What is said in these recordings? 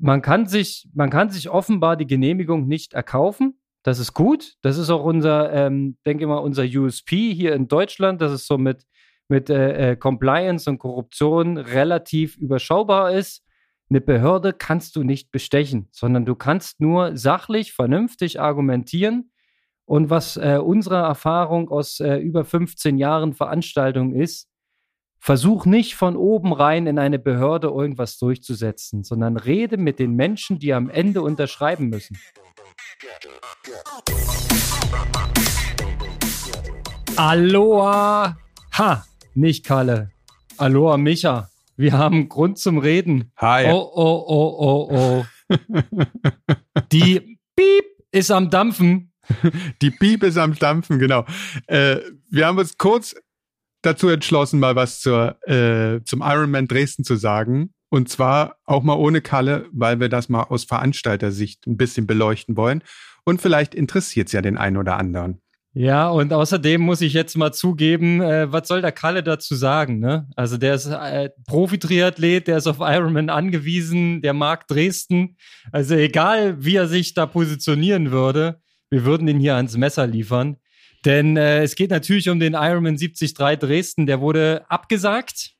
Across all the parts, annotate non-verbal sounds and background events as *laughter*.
man kann sich, man kann sich offenbar die Genehmigung nicht erkaufen. Das ist gut. Das ist auch unser, ähm, denke mal, unser USP hier in Deutschland, dass es so mit, mit äh, äh, Compliance und Korruption relativ überschaubar ist. Eine Behörde kannst du nicht bestechen, sondern du kannst nur sachlich, vernünftig argumentieren. Und was äh, unsere Erfahrung aus äh, über 15 Jahren Veranstaltung ist, versuch nicht von oben rein in eine Behörde irgendwas durchzusetzen, sondern rede mit den Menschen, die am Ende unterschreiben müssen. Aloha! Ha! Nicht Kalle. Aloha Micha. Wir haben Grund zum Reden. Hi. Oh, oh, oh, oh, oh. *laughs* Die Piep ist am Dampfen. Die Piep ist am Dampfen, genau. Äh, wir haben uns kurz dazu entschlossen, mal was zur, äh, zum Ironman Dresden zu sagen. Und zwar auch mal ohne Kalle, weil wir das mal aus Veranstaltersicht ein bisschen beleuchten wollen. Und vielleicht interessiert es ja den einen oder anderen. Ja, und außerdem muss ich jetzt mal zugeben, äh, was soll der Kalle dazu sagen? Ne? Also der ist äh, Profi-Triathlet, der ist auf Ironman angewiesen, der mag Dresden. Also egal, wie er sich da positionieren würde, wir würden ihn hier ans Messer liefern. Denn äh, es geht natürlich um den Ironman 73 Dresden. Der wurde abgesagt.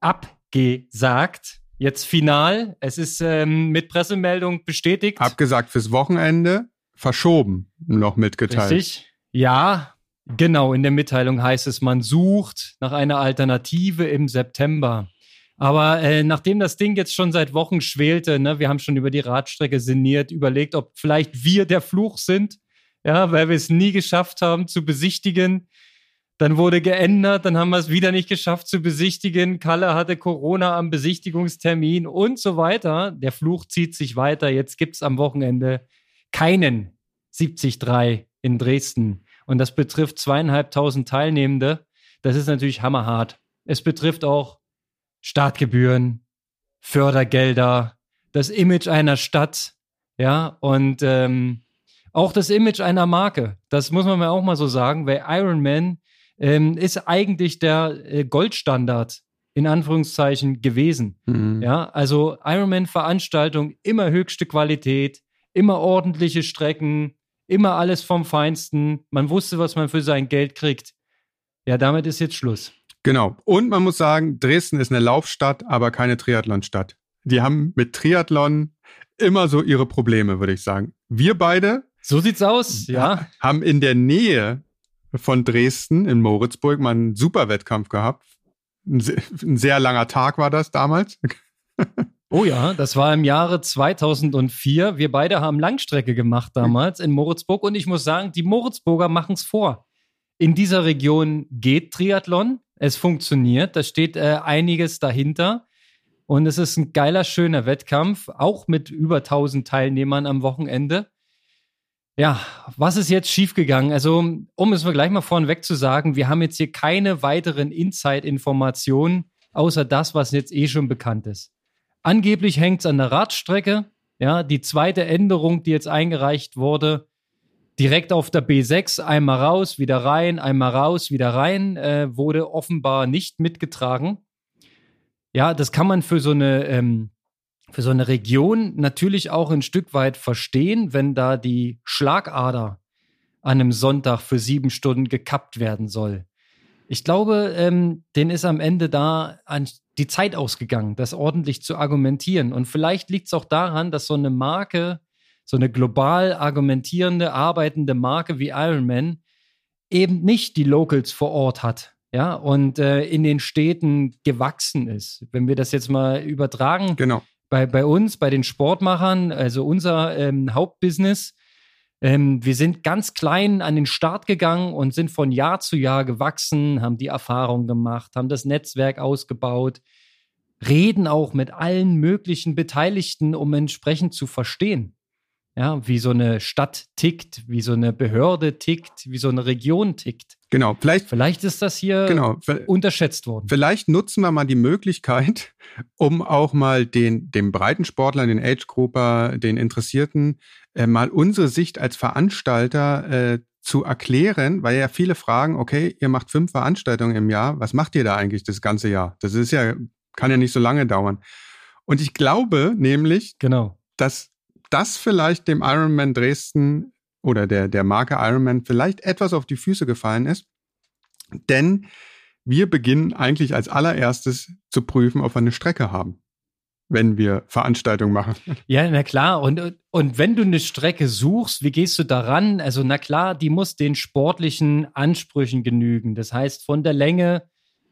Abgesagt. Jetzt final. Es ist ähm, mit Pressemeldung bestätigt. Abgesagt fürs Wochenende. Verschoben, noch mitgeteilt. Richtig. Ja, genau. In der Mitteilung heißt es, man sucht nach einer Alternative im September. Aber äh, nachdem das Ding jetzt schon seit Wochen schwelte, ne, wir haben schon über die Radstrecke sinniert, überlegt, ob vielleicht wir der Fluch sind ja, weil wir es nie geschafft haben zu besichtigen. Dann wurde geändert, dann haben wir es wieder nicht geschafft zu besichtigen. Kalle hatte Corona am Besichtigungstermin und so weiter. Der Fluch zieht sich weiter. Jetzt gibt es am Wochenende keinen 73 in Dresden. Und das betrifft zweieinhalbtausend Teilnehmende. Das ist natürlich hammerhart. Es betrifft auch Startgebühren, Fördergelder, das Image einer Stadt. Ja, und ähm, auch das Image einer Marke. Das muss man mir auch mal so sagen, weil Iron Man ähm, ist eigentlich der äh, Goldstandard in Anführungszeichen gewesen. Mhm. Ja, also Ironman-Veranstaltung immer höchste Qualität, immer ordentliche Strecken, immer alles vom Feinsten. Man wusste, was man für sein Geld kriegt. Ja, damit ist jetzt Schluss. Genau. Und man muss sagen, Dresden ist eine Laufstadt, aber keine Triathlonstadt. Die haben mit Triathlon immer so ihre Probleme, würde ich sagen. Wir beide so sieht's aus, ja. Haben in der Nähe von Dresden in Moritzburg mal einen super Wettkampf gehabt. Ein sehr, ein sehr langer Tag war das damals. *laughs* Oh ja, das war im Jahre 2004. Wir beide haben Langstrecke gemacht damals in Moritzburg und ich muss sagen, die Moritzburger machen es vor. In dieser Region geht Triathlon. Es funktioniert. Da steht äh, einiges dahinter. Und es ist ein geiler, schöner Wettkampf, auch mit über 1000 Teilnehmern am Wochenende. Ja, was ist jetzt schiefgegangen? Also, um es mal gleich mal vorneweg zu sagen, wir haben jetzt hier keine weiteren Inside-Informationen, außer das, was jetzt eh schon bekannt ist. Angeblich hängt es an der Radstrecke. Ja, die zweite Änderung, die jetzt eingereicht wurde, direkt auf der B6, einmal raus, wieder rein, einmal raus, wieder rein, äh, wurde offenbar nicht mitgetragen. Ja, das kann man für so eine ähm, für so eine Region natürlich auch ein Stück weit verstehen, wenn da die Schlagader an einem Sonntag für sieben Stunden gekappt werden soll. Ich glaube, ähm, denen ist am Ende da an die Zeit ausgegangen, das ordentlich zu argumentieren. Und vielleicht liegt es auch daran, dass so eine Marke, so eine global argumentierende, arbeitende Marke wie Ironman eben nicht die Locals vor Ort hat. Ja, und äh, in den Städten gewachsen ist. Wenn wir das jetzt mal übertragen, genau bei, bei uns, bei den Sportmachern, also unser ähm, Hauptbusiness, ähm, wir sind ganz klein an den Start gegangen und sind von Jahr zu Jahr gewachsen, haben die Erfahrung gemacht, haben das Netzwerk ausgebaut, reden auch mit allen möglichen Beteiligten, um entsprechend zu verstehen ja, wie so eine Stadt tickt, wie so eine Behörde tickt, wie so eine Region tickt. Genau, vielleicht. Vielleicht ist das hier genau, unterschätzt worden. Vielleicht nutzen wir mal die Möglichkeit, *laughs* um auch mal den, dem Breitensportler, den Age-Grupper, den Interessierten, äh, mal unsere Sicht als Veranstalter äh, zu erklären, weil ja viele fragen, okay, ihr macht fünf Veranstaltungen im Jahr, was macht ihr da eigentlich das ganze Jahr? Das ist ja, kann ja nicht so lange dauern. Und ich glaube nämlich, genau. dass das vielleicht dem Ironman Dresden oder der, der Marke Ironman vielleicht etwas auf die Füße gefallen ist. Denn wir beginnen eigentlich als allererstes zu prüfen, ob wir eine Strecke haben, wenn wir Veranstaltungen machen. *laughs* Ja, na klar. Und, und wenn du eine Strecke suchst, wie gehst du daran? Also, na klar, die muss den sportlichen Ansprüchen genügen. Das heißt, von der Länge,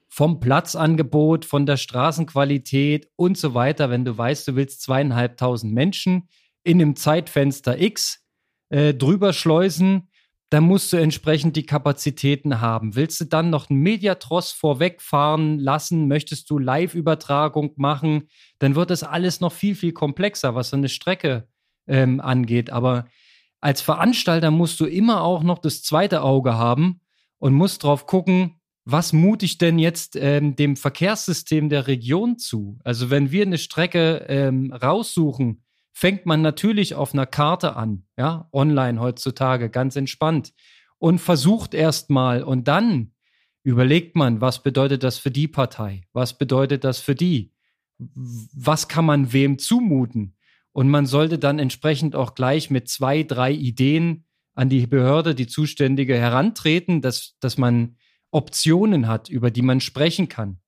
vom Platzangebot, von der Straßenqualität und so weiter. Wenn du weißt, du willst zweieinhalbtausend Menschen in einem Zeitfenster X äh, drüber schleusen, dann musst du entsprechend die Kapazitäten haben. Willst du dann noch einen Mediatross vorwegfahren lassen? Möchtest du Live-Übertragung machen? Dann wird das alles noch viel, viel komplexer, was so eine Strecke ähm, angeht. Aber als Veranstalter musst du immer auch noch das zweite Auge haben und musst drauf gucken, was mute ich denn jetzt ähm, dem Verkehrssystem der Region zu? Also wenn wir eine Strecke ähm, raussuchen, fängt man natürlich auf einer Karte an, ja, online heutzutage, ganz entspannt und versucht erstmal und dann überlegt man, was bedeutet das für die Partei? Was bedeutet das für die? Was kann man wem zumuten? Und man sollte dann entsprechend auch gleich mit zwei, drei Ideen an die Behörde, die Zuständige herantreten, dass, dass man Optionen hat, über die man sprechen kann.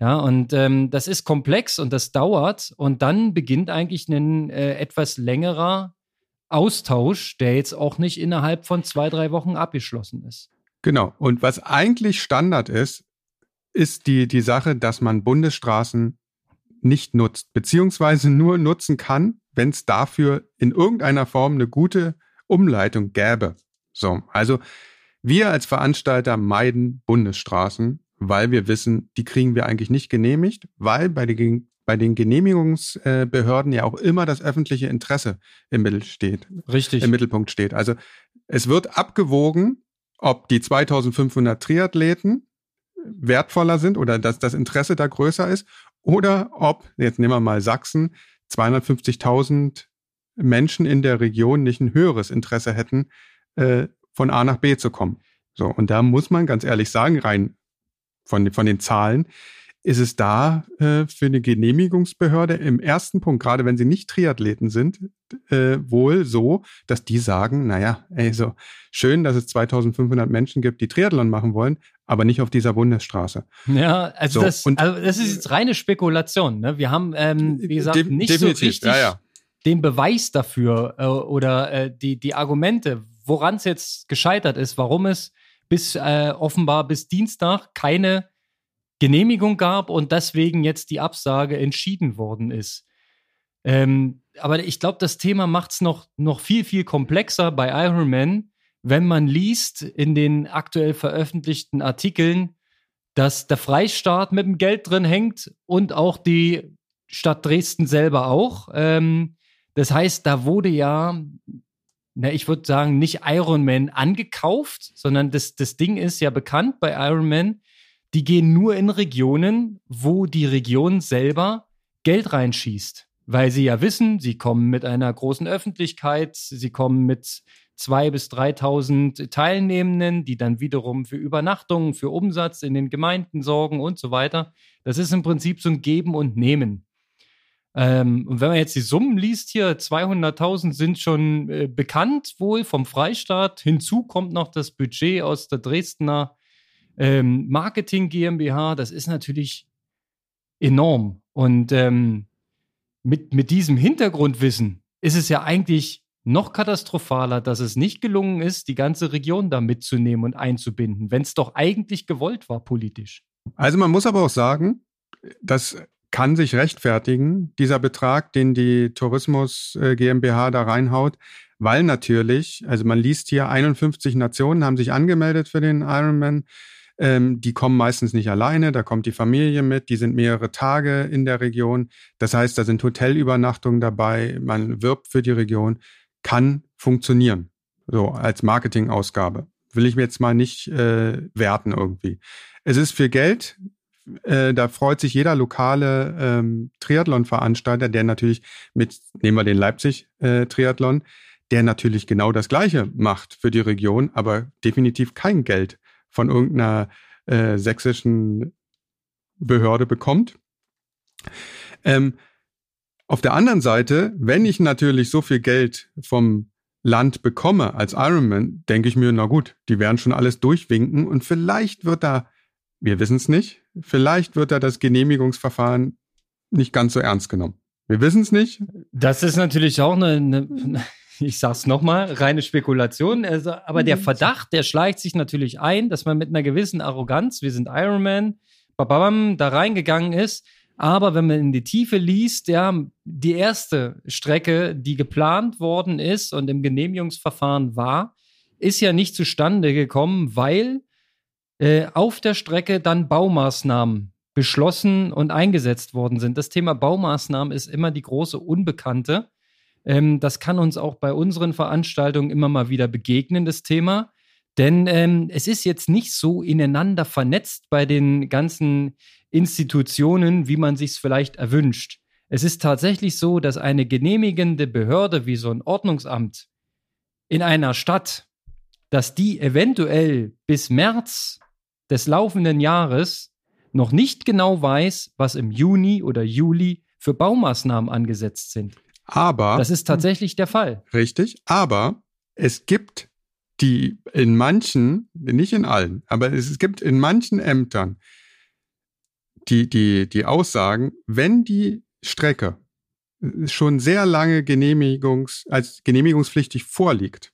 Ja, und ähm, das ist komplex und das dauert. Und dann beginnt eigentlich ein äh, etwas längerer Austausch, der jetzt auch nicht innerhalb von zwei, drei Wochen abgeschlossen ist. Genau. Und was eigentlich Standard ist, ist die, die Sache, dass man Bundesstraßen nicht nutzt, beziehungsweise nur nutzen kann, wenn es dafür in irgendeiner Form eine gute Umleitung gäbe. So, also wir als Veranstalter meiden Bundesstraßen weil wir wissen, die kriegen wir eigentlich nicht genehmigt, weil bei den, bei den Genehmigungsbehörden ja auch immer das öffentliche Interesse im Mittel steht. Richtig. Im Mittelpunkt steht. Also es wird abgewogen, ob die 2500 Triathleten wertvoller sind oder dass das Interesse da größer ist oder ob, jetzt nehmen wir mal Sachsen, 250.000 Menschen in der Region nicht ein höheres Interesse hätten, äh, von A nach B zu kommen. So, und da muss man ganz ehrlich sagen, rein von, von den Zahlen, ist es da äh, für eine Genehmigungsbehörde im ersten Punkt, gerade wenn sie nicht Triathleten sind, äh, wohl so, dass die sagen, naja, ey, so schön, dass es 2500 Menschen gibt, die Triathlon machen wollen, aber nicht auf dieser Bundesstraße. Ja, also, so, das, also das ist jetzt reine Spekulation. Ne? Wir haben, ähm, wie gesagt, de nicht so richtig ja, ja. den Beweis dafür äh, oder äh, die, die Argumente, woran es jetzt gescheitert ist, warum es bis äh, offenbar bis Dienstag keine Genehmigung gab und deswegen jetzt die Absage entschieden worden ist. Ähm, aber ich glaube, das Thema macht es noch, noch viel, viel komplexer bei Iron Man, wenn man liest in den aktuell veröffentlichten Artikeln, dass der Freistaat mit dem Geld drin hängt und auch die Stadt Dresden selber auch. Ähm, das heißt, da wurde ja na, ich würde sagen, nicht Iron Man angekauft, sondern das, das Ding ist ja bekannt bei Iron Man. Die gehen nur in Regionen, wo die Region selber Geld reinschießt. Weil sie ja wissen, sie kommen mit einer großen Öffentlichkeit, sie kommen mit zwei bis 3.000 Teilnehmenden, die dann wiederum für Übernachtungen, für Umsatz in den Gemeinden sorgen und so weiter. Das ist im Prinzip so ein Geben und Nehmen. Ähm, und wenn man jetzt die Summen liest hier, 200.000 sind schon äh, bekannt wohl vom Freistaat. Hinzu kommt noch das Budget aus der Dresdner ähm, Marketing GmbH. Das ist natürlich enorm. Und ähm, mit, mit diesem Hintergrundwissen ist es ja eigentlich noch katastrophaler, dass es nicht gelungen ist, die ganze Region da mitzunehmen und einzubinden, wenn es doch eigentlich gewollt war politisch. Also man muss aber auch sagen, dass kann sich rechtfertigen, dieser Betrag, den die Tourismus äh, GmbH da reinhaut, weil natürlich, also man liest hier, 51 Nationen haben sich angemeldet für den Ironman. Ähm, die kommen meistens nicht alleine, da kommt die Familie mit, die sind mehrere Tage in der Region. Das heißt, da sind Hotelübernachtungen dabei, man wirbt für die Region, kann funktionieren, so als Marketingausgabe. Will ich mir jetzt mal nicht äh, werten irgendwie. Es ist für Geld, äh, da freut sich jeder lokale ähm, Triathlon-Veranstalter, der natürlich mit, nehmen wir den Leipzig-Triathlon, äh, der natürlich genau das Gleiche macht für die Region, aber definitiv kein Geld von irgendeiner äh, sächsischen Behörde bekommt. Ähm, Auf der anderen Seite, wenn ich natürlich so viel Geld vom Land bekomme als Ironman, denke ich mir, na gut, die werden schon alles durchwinken und vielleicht wird da, wir wissen es nicht, vielleicht wird da das Genehmigungsverfahren nicht ganz so ernst genommen. Wir wissen es nicht. Das ist natürlich auch eine, eine *laughs* ich sag's nochmal, reine Spekulation. Also, aber der mhm. Verdacht, der schleicht sich natürlich ein, dass man mit einer gewissen Arroganz, wir sind Ironman, babam, da reingegangen ist. Aber wenn man in die Tiefe liest, ja, die erste Strecke, die geplant worden ist und im Genehmigungsverfahren war, ist ja nicht zustande gekommen, weil äh, auf der Strecke dann Baumaßnahmen beschlossen und eingesetzt worden sind. Das Thema Baumaßnahmen ist immer die große Unbekannte. Ähm, das kann uns auch bei unseren Veranstaltungen immer mal wieder begegnen, das Thema. Denn ähm, es ist jetzt nicht so ineinander vernetzt bei den ganzen Institutionen, wie man sich es vielleicht erwünscht. Es ist tatsächlich so, dass eine genehmigende Behörde wie so ein Ordnungsamt in einer Stadt, dass die eventuell bis März des laufenden Jahres noch nicht genau weiß, was im Juni oder Juli für Baumaßnahmen angesetzt sind. Aber. Das ist tatsächlich der Fall. Richtig. Aber es gibt die in manchen, nicht in allen, aber es gibt in manchen Ämtern die, die, die Aussagen, wenn die Strecke schon sehr lange Genehmigungs, als genehmigungspflichtig vorliegt,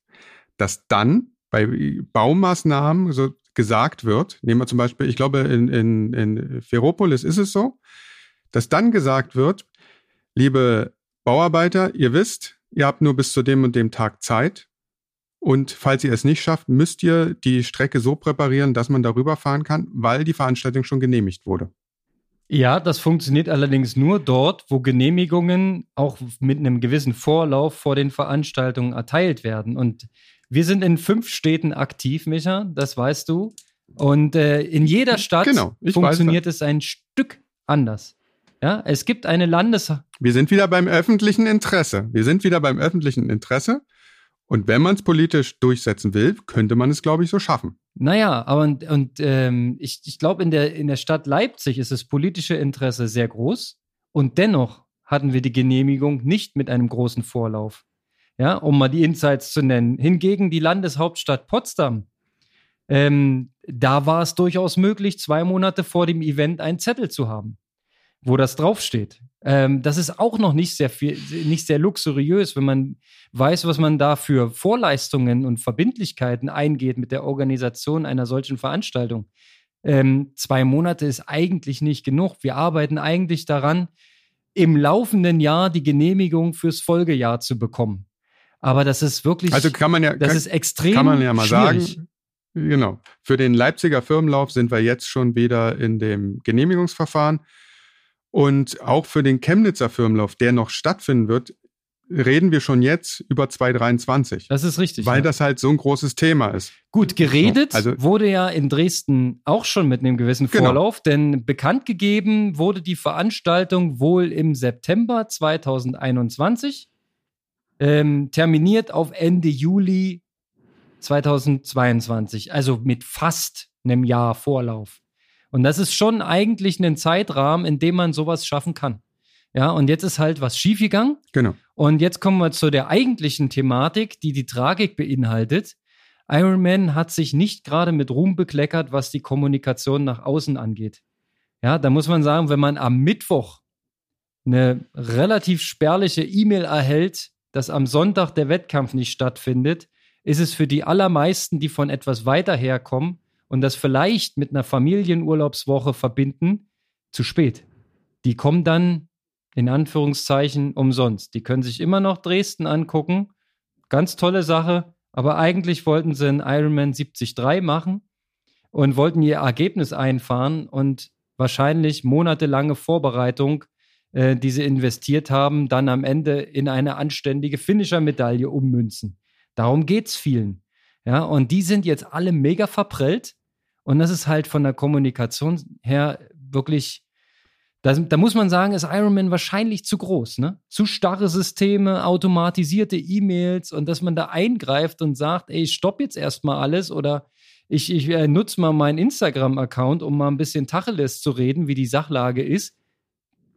dass dann bei Baumaßnahmen so gesagt wird, nehmen wir zum Beispiel, ich glaube, in, in, in Ferropolis ist es so, dass dann gesagt wird, liebe Bauarbeiter, ihr wisst, ihr habt nur bis zu dem und dem Tag Zeit. Und falls ihr es nicht schafft, müsst ihr die Strecke so präparieren, dass man darüber fahren kann, weil die Veranstaltung schon genehmigt wurde. Ja, das funktioniert allerdings nur dort, wo Genehmigungen auch mit einem gewissen Vorlauf vor den Veranstaltungen erteilt werden. Und wir sind in fünf Städten aktiv, Micha, das weißt du. Und äh, in jeder Stadt genau, funktioniert es ein Stück anders. Ja, es gibt eine Landes. Wir sind wieder beim öffentlichen Interesse. Wir sind wieder beim öffentlichen Interesse. Und wenn man es politisch durchsetzen will, könnte man es, glaube ich, so schaffen. Naja, aber und, und ähm, ich, ich glaube, in der, in der Stadt Leipzig ist das politische Interesse sehr groß. Und dennoch hatten wir die Genehmigung nicht mit einem großen Vorlauf. Ja, um mal die Insights zu nennen. Hingegen die Landeshauptstadt Potsdam. Ähm, da war es durchaus möglich, zwei Monate vor dem Event einen Zettel zu haben wo das draufsteht. Ähm, das ist auch noch nicht sehr viel, nicht sehr luxuriös, wenn man weiß, was man da für Vorleistungen und Verbindlichkeiten eingeht mit der Organisation einer solchen Veranstaltung. Ähm, zwei Monate ist eigentlich nicht genug. Wir arbeiten eigentlich daran, im laufenden Jahr die Genehmigung fürs Folgejahr zu bekommen. Aber das ist wirklich, also kann man ja, das kann, ist extrem kann man ja mal schwierig. sagen. Genau. Für den Leipziger Firmenlauf sind wir jetzt schon wieder in dem Genehmigungsverfahren. Und auch für den Chemnitzer Firmenlauf, der noch stattfinden wird, reden wir schon jetzt über 2023. Das ist richtig. Weil ja. das halt so ein großes Thema ist. Gut, geredet also, wurde ja in Dresden auch schon mit einem gewissen genau. Vorlauf, genau. denn bekannt gegeben wurde die Veranstaltung wohl im September 2021, ähm, terminiert auf Ende Juli 2022, also mit fast einem Jahr Vorlauf. Und das ist schon eigentlich ein Zeitrahmen, in dem man sowas schaffen kann. Ja, und jetzt ist halt was schiefgegangen. Genau. Und jetzt kommen wir zu der eigentlichen Thematik, die die Tragik beinhaltet. Iron Man hat sich nicht gerade mit Ruhm bekleckert, was die Kommunikation nach außen angeht. Ja, da muss man sagen, wenn man am Mittwoch eine relativ spärliche E-Mail erhält, dass am Sonntag der Wettkampf nicht stattfindet, ist es für die allermeisten, die von etwas weiter herkommen, und das vielleicht mit einer Familienurlaubswoche verbinden, zu spät. Die kommen dann in Anführungszeichen umsonst. Die können sich immer noch Dresden angucken. Ganz tolle Sache. Aber eigentlich wollten sie einen Ironman 73 machen und wollten ihr Ergebnis einfahren und wahrscheinlich monatelange Vorbereitung, äh, die sie investiert haben, dann am Ende in eine anständige Finisher-Medaille ummünzen. Darum geht es vielen. Ja, und die sind jetzt alle mega verprellt und das ist halt von der Kommunikation her wirklich, da, da muss man sagen, ist Iron Man wahrscheinlich zu groß, ne? Zu starre Systeme, automatisierte E-Mails und dass man da eingreift und sagt, ey, stopp jetzt erstmal alles oder ich, ich äh, nutze mal meinen Instagram-Account, um mal ein bisschen Tacheles zu reden, wie die Sachlage ist.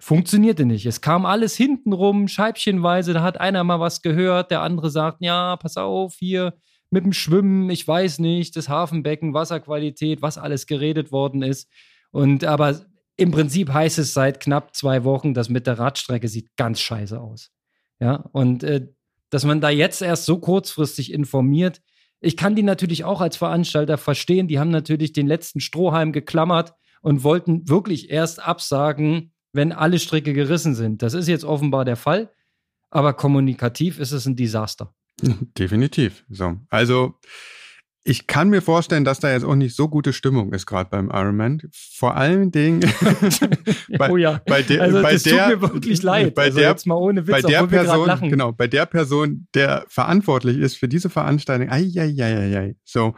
Funktionierte nicht. Es kam alles hintenrum, scheibchenweise. Da hat einer mal was gehört, der andere sagt, ja, pass auf, hier mit dem Schwimmen, ich weiß nicht, das Hafenbecken, Wasserqualität, was alles geredet worden ist. Und aber im Prinzip heißt es seit knapp zwei Wochen, das mit der Radstrecke sieht ganz scheiße aus. Ja, und äh, dass man da jetzt erst so kurzfristig informiert, ich kann die natürlich auch als Veranstalter verstehen. Die haben natürlich den letzten Strohhalm geklammert und wollten wirklich erst absagen, wenn alle Stricke gerissen sind. Das ist jetzt offenbar der Fall, aber kommunikativ ist es ein Desaster. *laughs* Definitiv. So. Also, ich kann mir vorstellen, dass da jetzt auch nicht so gute Stimmung ist, gerade beim Ironman. Vor allen Dingen *laughs* bei, oh ja. bei, der, also, bei der, leid. Bei also der, jetzt mal ohne Witz, bei der Person, genau, bei der Person, der verantwortlich ist für diese Veranstaltung. Ai, ai, ai, ai, So.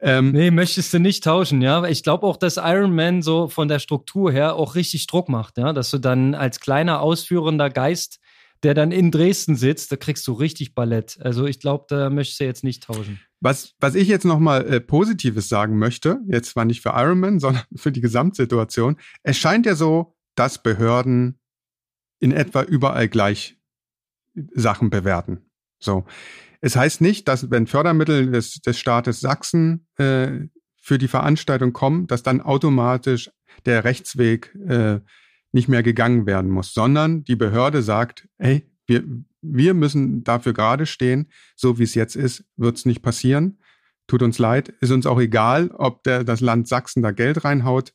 Ähm, nee, möchtest du nicht tauschen, ja? Ich glaube auch, dass Ironman so von der Struktur her auch richtig Druck macht, ja, dass du dann als kleiner ausführender Geist der dann in Dresden sitzt, da kriegst du richtig Ballett. Also ich glaube, da möchtest du jetzt nicht tauschen. Was, was ich jetzt nochmal äh, Positives sagen möchte, jetzt zwar nicht für Ironman, *laughs* sondern für die Gesamtsituation, es scheint ja so, dass Behörden in etwa überall gleich Sachen bewerten. So. Es heißt nicht, dass wenn Fördermittel des, des Staates Sachsen äh, für die Veranstaltung kommen, dass dann automatisch der Rechtsweg äh, nicht mehr gegangen werden muss, sondern die Behörde sagt, hey, wir, wir müssen dafür gerade stehen. So wie es jetzt ist, wird es nicht passieren. Tut uns leid. Ist uns auch egal, ob der, das Land Sachsen da Geld reinhaut.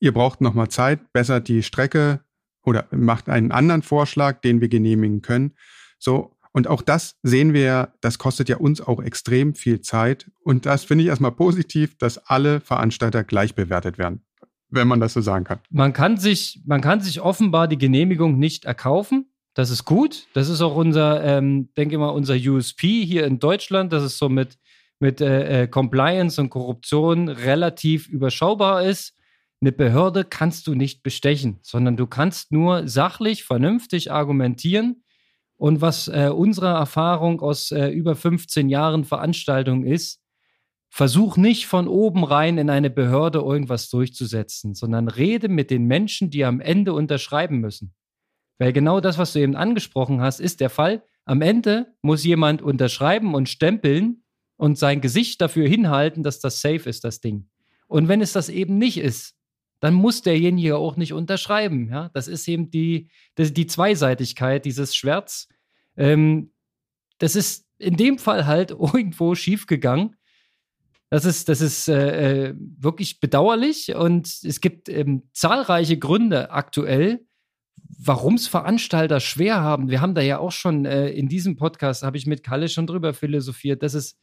Ihr braucht noch mal Zeit. Besser die Strecke oder macht einen anderen Vorschlag, den wir genehmigen können. So. Und auch das sehen wir, das kostet ja uns auch extrem viel Zeit. Und das finde ich erstmal positiv, dass alle Veranstalter gleich bewertet werden wenn man das so sagen kann. Man kann sich, man kann sich offenbar die Genehmigung nicht erkaufen. Das ist gut. Das ist auch unser, ähm, denke mal, unser USP hier in Deutschland, dass es so mit, mit äh, äh, Compliance und Korruption relativ überschaubar ist. Eine Behörde kannst du nicht bestechen, sondern du kannst nur sachlich, vernünftig argumentieren. Und was äh, unsere Erfahrung aus äh, über 15 Jahren Veranstaltung ist, versuch nicht von oben rein in eine Behörde irgendwas durchzusetzen, sondern rede mit den Menschen, die am Ende unterschreiben müssen. Weil genau das, was du eben angesprochen hast, ist der Fall. Am Ende muss jemand unterschreiben und stempeln und sein Gesicht dafür hinhalten, dass das safe ist, das Ding. Und wenn es das eben nicht ist, dann muss derjenige auch nicht unterschreiben. Ja? Das ist eben die, das, die Zweiseitigkeit dieses Schwerts. Ähm, das ist in dem Fall halt *laughs* irgendwo schiefgegangen. Das ist, das ist äh, äh wirklich bedauerlich und es gibt ähm, zahlreiche Gründe aktuell, warum es Veranstalter schwer haben. Wir haben da ja auch schon äh, in diesem Podcast, habe ich mit Kalle schon drüber philosophiert, dass es,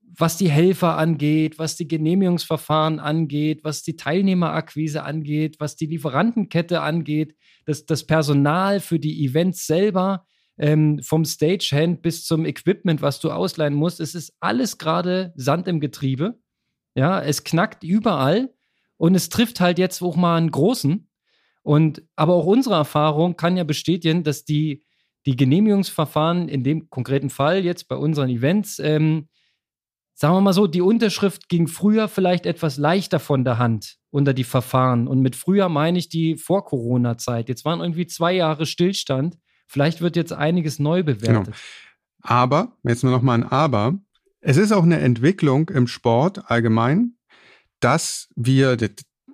was die Helfer angeht, was die Genehmigungsverfahren angeht, was die Teilnehmerakquise angeht, was die Lieferantenkette angeht, das, das Personal für die Events selber, ähm, vom Stagehand bis zum Equipment, was du ausleihen musst, es ist alles gerade Sand im Getriebe. Ja, es knackt überall und es trifft halt jetzt auch mal einen großen. Und aber auch unsere Erfahrung kann ja bestätigen, dass die, die Genehmigungsverfahren in dem konkreten Fall jetzt bei unseren Events, ähm, sagen wir mal so, die Unterschrift ging früher vielleicht etwas leichter von der Hand unter die Verfahren. Und mit früher meine ich die Vor-Corona-Zeit. Jetzt waren irgendwie zwei Jahre Stillstand. Vielleicht wird jetzt einiges neu bewertet. Genau. Aber, jetzt nur noch mal ein Aber. Es ist auch eine Entwicklung im Sport allgemein, dass wir,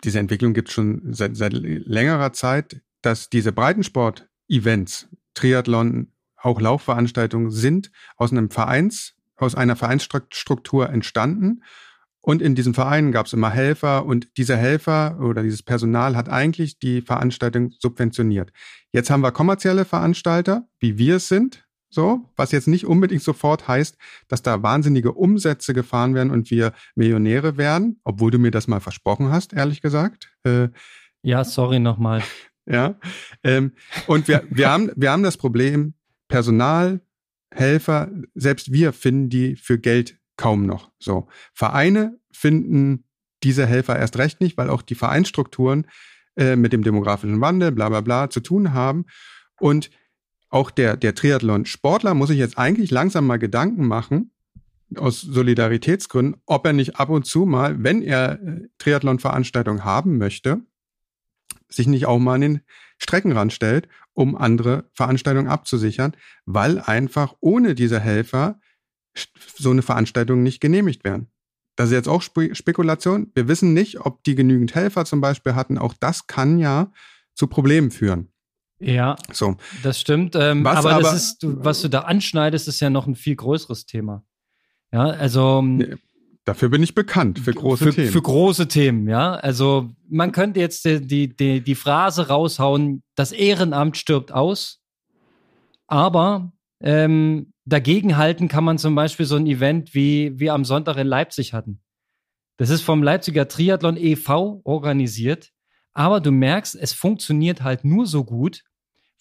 diese Entwicklung gibt es schon seit, seit längerer Zeit, dass diese Breitensport-Events, Triathlon, auch Laufveranstaltungen sind aus einem Vereins, aus einer Vereinsstruktur entstanden. Und in diesen Vereinen gab es immer Helfer und dieser Helfer oder dieses Personal hat eigentlich die Veranstaltung subventioniert. Jetzt haben wir kommerzielle Veranstalter, wie wir es sind, so, was jetzt nicht unbedingt sofort heißt, dass da wahnsinnige Umsätze gefahren werden und wir Millionäre werden, obwohl du mir das mal versprochen hast, ehrlich gesagt. Äh, ja, sorry nochmal. *laughs* Ja. Ähm, und wir, wir, haben, wir haben das Problem, Personal, Helfer, selbst wir finden die für Geld kaum noch. So. Vereine finden diese Helfer erst recht nicht, weil auch die Vereinsstrukturen äh, mit dem demografischen Wandel, bla bla bla, zu tun haben. Und auch der, der Triathlon-Sportler muss sich jetzt eigentlich langsam mal Gedanken machen, aus Solidaritätsgründen, ob er nicht ab und zu mal, wenn er äh, Triathlon-Veranstaltungen haben möchte, sich nicht auch mal an den Streckenrand stellt, um andere Veranstaltungen abzusichern, weil einfach ohne diese Helfer so eine Veranstaltung nicht genehmigt werden. Das ist jetzt auch Spe Spekulation. Wir wissen nicht, ob die genügend Helfer zum Beispiel hatten. Auch das kann ja zu Problemen führen. Ja, so. das stimmt. Ähm, was aber, aber das ist, was du da anschneidest, ist ja noch ein viel größeres Thema. Ja, also. Nee, dafür bin ich bekannt, für große für, Themen. Für große Themen, ja. Also, man könnte jetzt die, die, die Phrase raushauen, das Ehrenamt stirbt aus. Aber ähm, dagegen halten kann man zum Beispiel so ein Event, wie wir am Sonntag in Leipzig hatten. Das ist vom Leipziger Triathlon e.V. organisiert. Aber du merkst, es funktioniert halt nur so gut,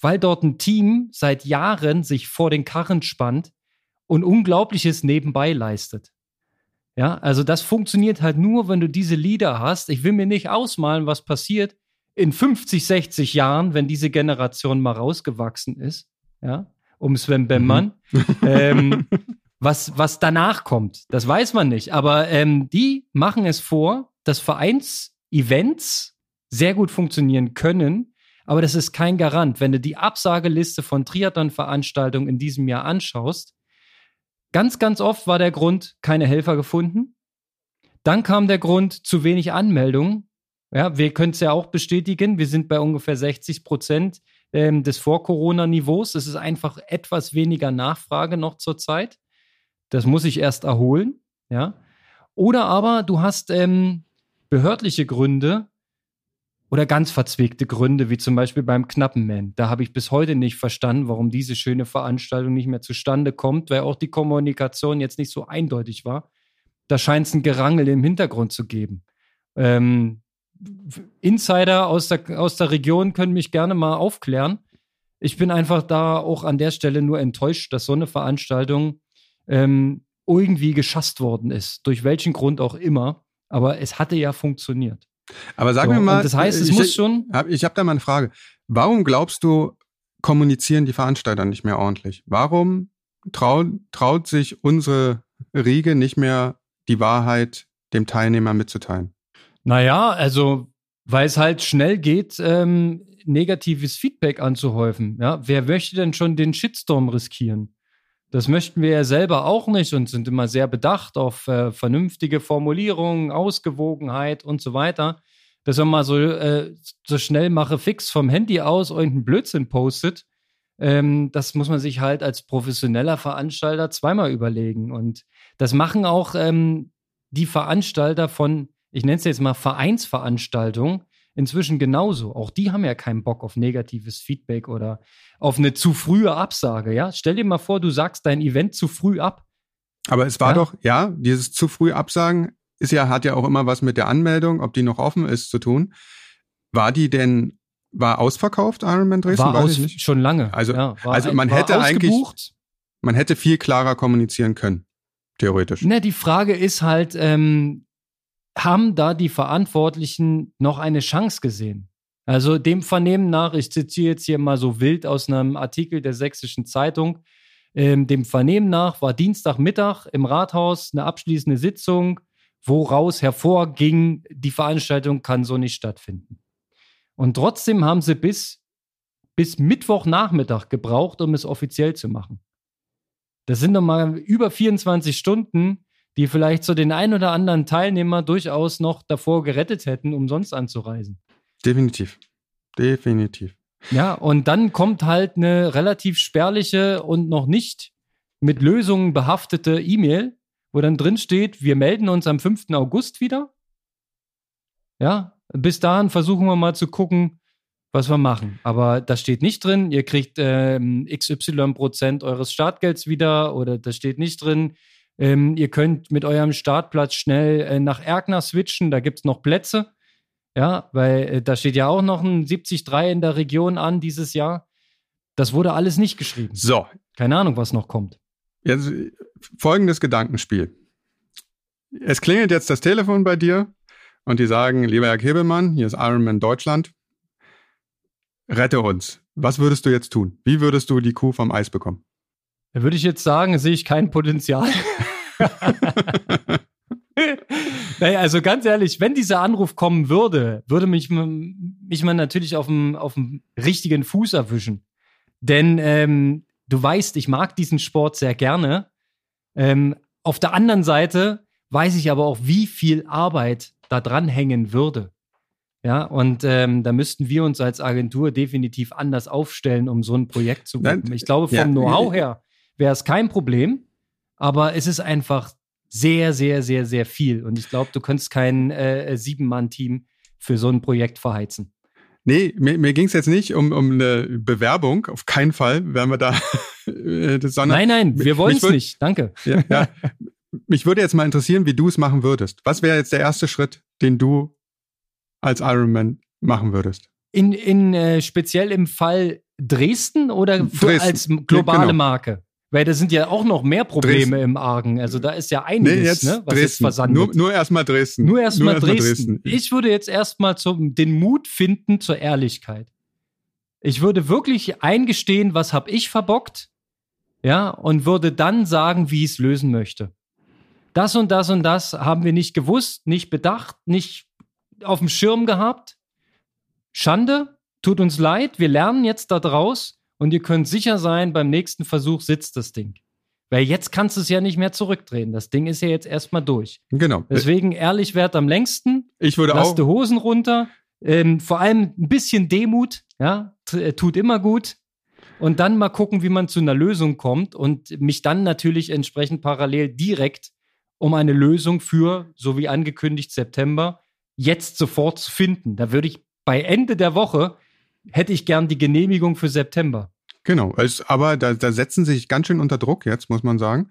weil dort ein Team seit Jahren sich vor den Karren spannt und Unglaubliches nebenbei leistet. Ja, also das funktioniert halt nur, wenn du diese Lieder hast. Ich will mir nicht ausmalen, was passiert in 50, 60 Jahren, wenn diese Generation mal rausgewachsen ist. Ja, um Sven Bemmann. Mhm. *laughs* ähm, was, was danach kommt, das weiß man nicht. Aber ähm, die machen es vor, dass Vereins-Events sehr gut funktionieren können, aber das ist kein Garant. Wenn du die Absageliste von Triathlon-Veranstaltungen in diesem Jahr anschaust, ganz, ganz oft war der Grund, keine Helfer gefunden. Dann kam der Grund, zu wenig Anmeldungen. Ja, wir können es ja auch bestätigen. Wir sind bei ungefähr 60 Prozent ähm, des Vor-Corona-Niveaus. Es ist einfach etwas weniger Nachfrage noch zurzeit. Das muss ich erst erholen. Ja. Oder aber du hast ähm, behördliche Gründe, oder ganz verzwickte Gründe, wie zum Beispiel beim Knappenman. Da habe ich bis heute nicht verstanden, warum diese schöne Veranstaltung nicht mehr zustande kommt, weil auch die Kommunikation jetzt nicht so eindeutig war. Da scheint es ein Gerangel im Hintergrund zu geben. Ähm, Insider aus der, aus der Region können mich gerne mal aufklären. Ich bin einfach da auch an der Stelle nur enttäuscht, dass so eine Veranstaltung ähm, irgendwie geschasst worden ist. Durch welchen Grund auch immer. Aber es hatte ja funktioniert. Aber sag so, mir mal, das heißt, es ich, muss schon. Hab, ich habe da mal eine Frage. Warum glaubst du, kommunizieren die Veranstalter nicht mehr ordentlich? Warum traut, traut sich unsere Riege nicht mehr, die Wahrheit dem Teilnehmer mitzuteilen? Naja, also, weil es halt schnell geht, ähm, negatives Feedback anzuhäufen. Ja, wer möchte denn schon den Shitstorm riskieren? Das möchten wir ja selber auch nicht und sind immer sehr bedacht auf äh, vernünftige Formulierungen, Ausgewogenheit und so weiter. Dass man mal so, äh, so schnell mache fix vom Handy aus irgendeinen Blödsinn postet, ähm, das muss man sich halt als professioneller Veranstalter zweimal überlegen. Und das machen auch ähm, die Veranstalter von, ich nenne es jetzt mal Vereinsveranstaltungen, inzwischen genauso. Auch die haben ja keinen Bock auf negatives Feedback oder auf eine zu frühe Absage. Ja, stell dir mal vor, du sagst dein Event zu früh ab. Aber es war ja? doch, ja, dieses zu früh Absagen ist ja, hat ja auch immer was mit der Anmeldung, ob die noch offen ist, zu tun. War die denn, war ausverkauft, Ironman Dresden? War aus, schon lange. Also, ja, also man hätte eigentlich, man hätte viel klarer kommunizieren können, theoretisch. Na, die Frage ist halt, ähm, haben da die Verantwortlichen noch eine Chance gesehen? Also dem Vernehmen nach, ich zitiere jetzt hier mal so wild aus einem Artikel der Sächsischen Zeitung, ähm, dem Vernehmen nach war Dienstagmittag im Rathaus eine abschließende Sitzung, woraus hervorging, die Veranstaltung kann so nicht stattfinden. Und trotzdem haben sie bis, bis Mittwochnachmittag gebraucht, um es offiziell zu machen. Das sind nochmal über 24 Stunden, die vielleicht so den ein oder anderen Teilnehmer durchaus noch davor gerettet hätten, umsonst anzureisen. Definitiv. Definitiv. Ja, und dann kommt halt eine relativ spärliche und noch nicht mit Lösungen behaftete E-Mail, wo dann drin steht, wir melden uns am 5. August wieder. Ja, bis dahin versuchen wir mal zu gucken, was wir machen. Aber da steht nicht drin, ihr kriegt ähm, XY Prozent eures Startgelds wieder oder da steht nicht drin, ähm, ihr könnt mit eurem Startplatz schnell äh, nach Erkner switchen, da gibt es noch Plätze. Ja, weil äh, da steht ja auch noch ein 73 in der Region an dieses Jahr. Das wurde alles nicht geschrieben. So. Keine Ahnung, was noch kommt. Jetzt folgendes Gedankenspiel. Es klingelt jetzt das Telefon bei dir und die sagen, lieber Herr Kebelmann, hier ist Ironman Deutschland, rette uns. Was würdest du jetzt tun? Wie würdest du die Kuh vom Eis bekommen? Da würde ich jetzt sagen, sehe ich kein Potenzial. *laughs* *laughs* naja, also ganz ehrlich, wenn dieser Anruf kommen würde, würde mich, mich man natürlich auf dem, auf dem richtigen Fuß erwischen. Denn ähm, du weißt, ich mag diesen Sport sehr gerne. Ähm, auf der anderen Seite weiß ich aber auch, wie viel Arbeit da dran hängen würde. Ja, und ähm, da müssten wir uns als Agentur definitiv anders aufstellen, um so ein Projekt zu bekommen. Ich glaube, vom ja, Know-how her wäre es kein Problem, aber es ist einfach sehr, sehr, sehr, sehr viel. Und ich glaube, du könntest kein äh, Sieben-Mann-Team für so ein Projekt verheizen. Nee, mir, mir ging es jetzt nicht um, um eine Bewerbung, auf keinen Fall werden wir da. *laughs* äh, sondern nein, nein, wir wollen es nicht, danke. Ja, ja, *laughs* mich würde jetzt mal interessieren, wie du es machen würdest. Was wäre jetzt der erste Schritt, den du als Ironman machen würdest? In, in äh, speziell im Fall Dresden oder Dresden. als globale genau. Marke? Weil da sind ja auch noch mehr Probleme Dresden. im Argen. Also da ist ja einiges, nee, jetzt ne, was Dresden. jetzt versandet. Nur, nur erstmal Dresden. Nur erstmal erst Dresden. Dresden. Ich würde jetzt erstmal den Mut finden zur Ehrlichkeit. Ich würde wirklich eingestehen, was habe ich verbockt, ja, und würde dann sagen, wie ich es lösen möchte. Das und das und das haben wir nicht gewusst, nicht bedacht, nicht auf dem Schirm gehabt. Schande, tut uns leid, wir lernen jetzt da draus und ihr könnt sicher sein, beim nächsten Versuch sitzt das Ding. Weil jetzt kannst du es ja nicht mehr zurückdrehen. Das Ding ist ja jetzt erstmal durch. Genau. Deswegen ehrlich wert am längsten. Ich würde Lass auch. die Hosen runter. Ähm, vor allem ein bisschen Demut, ja, äh, tut immer gut. Und dann mal gucken, wie man zu einer Lösung kommt und mich dann natürlich entsprechend parallel direkt um eine Lösung für, so wie angekündigt, September, jetzt sofort zu finden. Da würde ich bei Ende der Woche hätte ich gern die Genehmigung für September. Genau, es, aber da, da setzen sie sich ganz schön unter Druck jetzt, muss man sagen.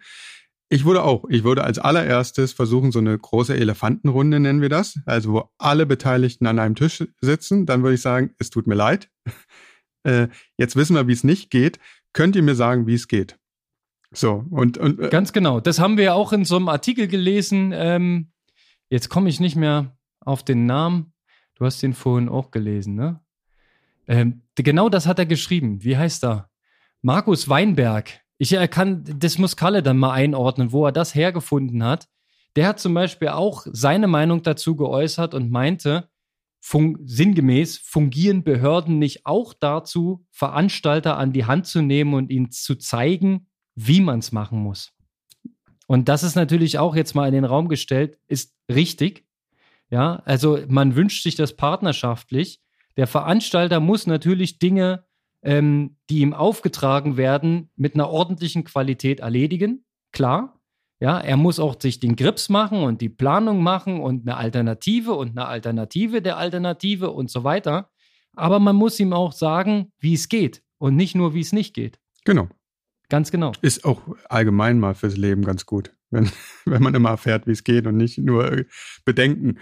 Ich würde auch, ich würde als allererstes versuchen, so eine große Elefantenrunde nennen wir das, also wo alle Beteiligten an einem Tisch sitzen. Dann würde ich sagen, es tut mir leid. *laughs* Äh, jetzt wissen wir, wie es nicht geht. Könnt ihr mir sagen, wie es geht? So, und. und äh, Ganz genau. Das haben wir ja auch in so einem Artikel gelesen. Ähm, jetzt komme ich nicht mehr auf den Namen. Du hast den vorhin auch gelesen, ne? Ähm, genau das hat er geschrieben. Wie heißt er? Markus Weinberg. Ich kann, das muss Kalle dann mal einordnen, wo er das hergefunden hat. Der hat zum Beispiel auch seine Meinung dazu geäußert und meinte, fun sinngemäß, fungieren Behörden nicht auch dazu, Veranstalter an die Hand zu nehmen und ihnen zu zeigen, wie man es machen muss? Und das ist natürlich auch jetzt mal in den Raum gestellt, ist richtig. Ja, also man wünscht sich das partnerschaftlich. Der Veranstalter muss natürlich Dinge, ähm, die ihm aufgetragen werden, mit einer ordentlichen Qualität erledigen. Klar. Ja, er muss auch sich den Grips machen und die Planung machen und eine Alternative und eine Alternative der Alternative und so weiter. Aber man muss ihm auch sagen, wie es geht und nicht nur, wie es nicht geht. Genau. Ganz genau. Ist auch allgemein mal fürs Leben ganz gut, wenn, *laughs* wenn man immer erfährt, wie es geht und nicht nur äh, bedenken.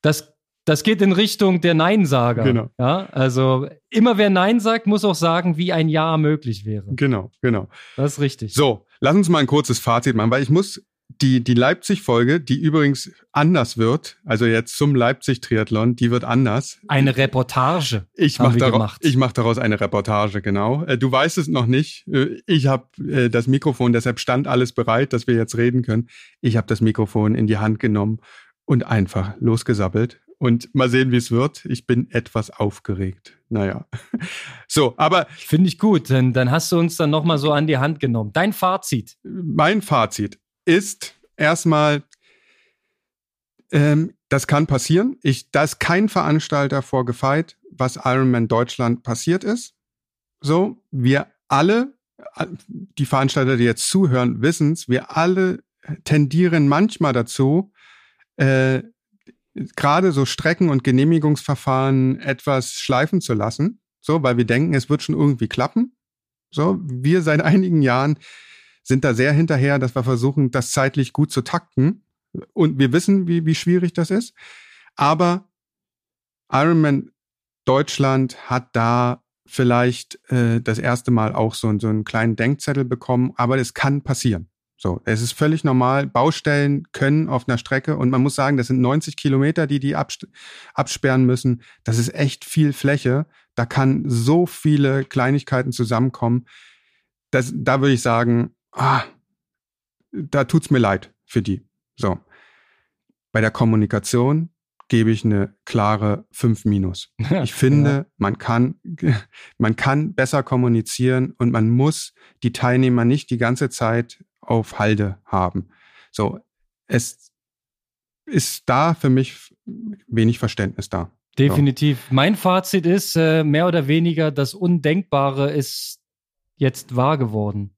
Das, das geht in Richtung der Nein-Sager. Genau. Ja, also immer wer Nein sagt, muss auch sagen, wie ein Ja möglich wäre. Genau, genau. Das ist richtig. So, lass uns mal ein kurzes Fazit machen, weil ich muss die, die Leipzig-Folge, die übrigens anders wird, also jetzt zum Leipzig-Triathlon, die wird anders. Eine Reportage. Ich mache daraus, mach daraus eine Reportage, genau. Äh, du weißt es noch nicht. Äh, ich habe äh, das Mikrofon, deshalb stand alles bereit, dass wir jetzt reden können. Ich habe das Mikrofon in die Hand genommen und einfach losgesabbelt. Und mal sehen, wie es wird. Ich bin etwas aufgeregt. Naja. *laughs* So, aber. Finde ich gut, denn dann hast du uns dann nochmal so an die Hand genommen. Dein Fazit. Mein Fazit ist erstmal, ähm, das kann passieren. Ich, da ist kein Veranstalter vorgefeit, was Ironman Deutschland passiert ist. So, wir alle, die Veranstalter, die jetzt zuhören, wissen es, wir alle tendieren manchmal dazu, äh, gerade so Strecken und Genehmigungsverfahren etwas schleifen zu lassen, so, weil wir denken, es wird schon irgendwie klappen. So, wir seit *laughs* einigen Jahren sind da sehr hinterher, dass wir versuchen, das zeitlich gut zu takten. Und wir wissen, wie, wie schwierig das ist. Aber Ironman Deutschland hat da vielleicht äh, das erste Mal auch so, so einen kleinen Denkzettel bekommen, aber es kann passieren. So, es ist völlig normal. Baustellen können auf einer Strecke und man muss sagen, das sind 90 Kilometer, die die absperren müssen. Das ist echt viel Fläche. Da kann so viele Kleinigkeiten zusammenkommen. Das, da würde ich sagen, ah, da tut's mir leid für die. So. Bei der Kommunikation gebe ich eine klare 5 minus. *laughs* Ich finde, ja. man kann, man kann besser kommunizieren und man muss die Teilnehmer nicht die ganze Zeit auf Halde haben. So, es ist da für mich wenig Verständnis da. Definitiv. So. Mein Fazit ist äh, mehr oder weniger, das Undenkbare ist jetzt wahr geworden.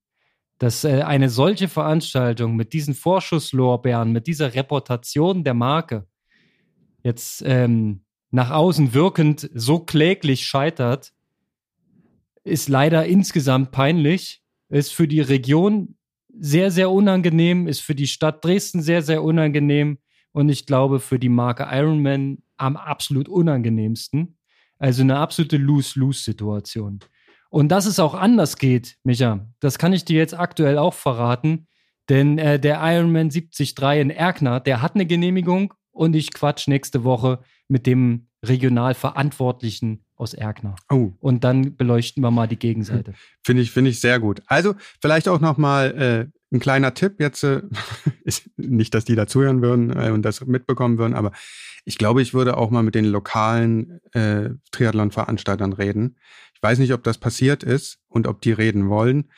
Dass äh, eine solche Veranstaltung mit diesen Vorschusslorbeeren, mit dieser Reputation der Marke jetzt ähm, nach außen wirkend so kläglich scheitert, ist leider insgesamt peinlich, ist für die Region sehr, sehr unangenehm, ist für die Stadt Dresden sehr, sehr unangenehm und ich glaube für die Marke Ironman am absolut unangenehmsten. Also eine absolute Lose-Lose-Situation. Und dass es auch anders geht, Micha, das kann ich dir jetzt aktuell auch verraten. Denn äh, der Ironman 73 in Erkner, der hat eine Genehmigung und ich quatsch nächste Woche mit dem Regionalverantwortlichen aus Erkner. Oh. Und dann beleuchten wir mal die Gegenseite. *laughs* Finde ich, finde ich sehr gut. Also vielleicht auch noch mal äh, ein kleiner Tipp jetzt, äh, *laughs* ist nicht, dass die da zuhören würden äh, und das mitbekommen würden, aber ich glaube, ich würde auch mal mit den lokalen äh, Triathlon-Veranstaltern reden. Ich weiß nicht, ob das passiert ist und ob die reden wollen,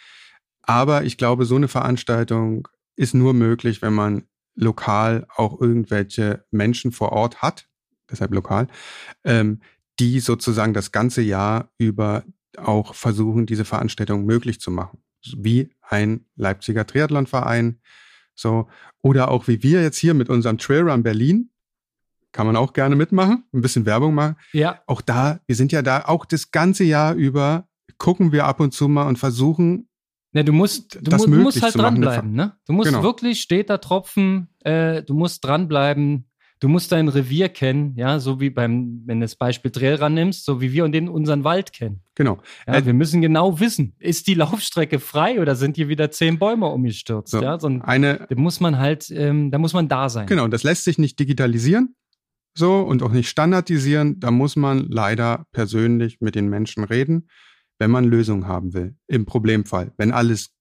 aber ich glaube, so eine Veranstaltung ist nur möglich, wenn man lokal auch irgendwelche Menschen vor Ort hat, deshalb lokal, ähm, die sozusagen das ganze Jahr über auch versuchen, diese Veranstaltung möglich zu machen. Wie ein Leipziger Triathlonverein, so, oder auch wie wir jetzt hier mit unserem Trailrun Berlin, kann man auch gerne mitmachen, ein bisschen Werbung machen. Ja. Auch da, wir sind ja da auch das ganze Jahr über, gucken wir ab und zu mal und versuchen, ja, du musst, du, das mu musst halt dranbleiben, ne? Du musst genau. wirklich steter Tropfen, äh, du musst dranbleiben, du musst dein Revier kennen, ja, so wie beim, wenn du das Beispiel Trailrun nimmst, so wie wir und den unseren Wald kennen. Genau. Ja, äh, wir müssen genau wissen, ist die Laufstrecke frei oder sind hier wieder zehn Bäume umgestürzt? So, ja, so eine, da muss man halt, ähm, da muss man da sein. Genau, das lässt sich nicht digitalisieren, so und auch nicht standardisieren. Da muss man leider persönlich mit den Menschen reden, wenn man Lösungen haben will. Im Problemfall. Wenn alles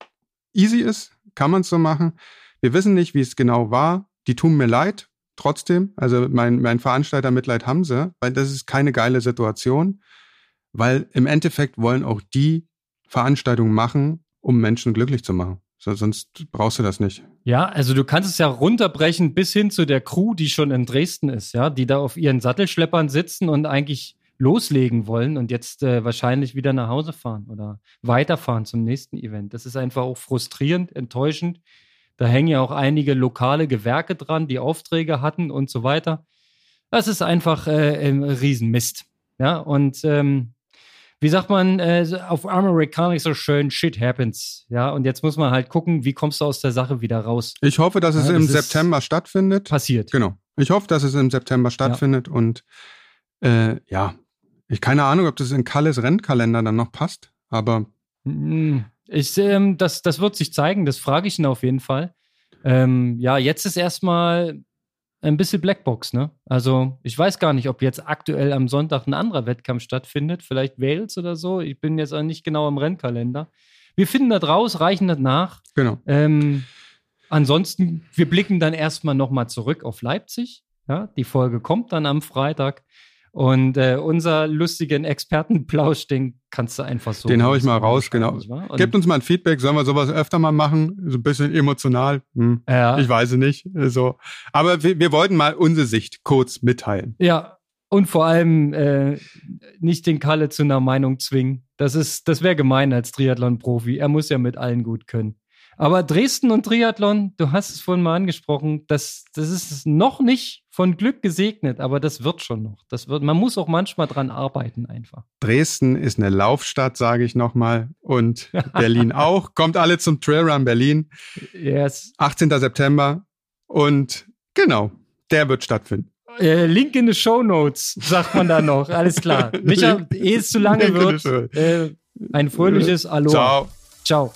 easy ist, kann man es so machen. Wir wissen nicht, wie es genau war. Die tun mir leid, trotzdem. Also mein, mein Veranstalter Mitleid haben sie, weil das ist keine geile Situation. Weil im Endeffekt wollen auch die Veranstaltungen machen, um Menschen glücklich zu machen. So, sonst brauchst du das nicht. Ja, also du kannst es ja runterbrechen bis hin zu der Crew, die schon in Dresden ist, ja, die da auf ihren Sattelschleppern sitzen und eigentlich loslegen wollen und jetzt äh, wahrscheinlich wieder nach Hause fahren oder weiterfahren zum nächsten Event. Das ist einfach auch frustrierend, enttäuschend. Da hängen ja auch einige lokale Gewerke dran, die Aufträge hatten und so weiter. Das ist einfach äh, ein Riesenmist. Ja, und ähm, wie sagt man äh, auf Amerikanik so schön, shit happens. Ja, und jetzt muss man halt gucken, wie kommst du aus der Sache wieder raus. Ich hoffe, dass es ja, im September stattfindet. Passiert. Genau. Ich hoffe, dass es im September stattfindet ja. und äh, ja, ich keine Ahnung, ob das in Kalles Rennkalender dann noch passt, aber. Hm, ich, ähm, das, das wird sich zeigen, das frage ich ihn auf jeden Fall. Ähm, ja, jetzt ist erstmal ein bisschen Blackbox, ne? Also, ich weiß gar nicht, ob jetzt aktuell am Sonntag ein anderer Wettkampf stattfindet, vielleicht Wales oder so. Ich bin jetzt auch nicht genau im Rennkalender. Wir finden das raus, reichen das nach. Genau. Ähm, ansonsten, wir blicken dann erstmal nochmal zurück auf Leipzig. Ja, die Folge kommt dann am Freitag. Und äh, unser lustigen Expertenplausch, den kannst du einfach so. Den hau ich mal raus, genau. Gebt uns mal ein Feedback, sollen wir sowas öfter mal machen? So ein bisschen emotional. Hm. Ja. Ich weiß es nicht. So. Aber wir, wir wollten mal unsere Sicht kurz mitteilen. Ja. Und vor allem äh, nicht den Kalle zu einer Meinung zwingen. Das ist, das wäre gemein als Triathlon-Profi. Er muss ja mit allen gut können. Aber Dresden und Triathlon, du hast es vorhin mal angesprochen, das, das ist noch nicht von Glück gesegnet, aber das wird schon noch. Das wird, man muss auch manchmal dran arbeiten einfach. Dresden ist eine Laufstadt, sage ich nochmal. Und *laughs* Berlin auch. Kommt alle zum Trailrun Berlin. Yes. 18. September. Und genau, der wird stattfinden. Äh, Link in the Show Notes, sagt man da noch. Alles klar. *laughs* Micha, ehe es zu lange wird, äh, ein fröhliches Hallo. Ciao. Ciao.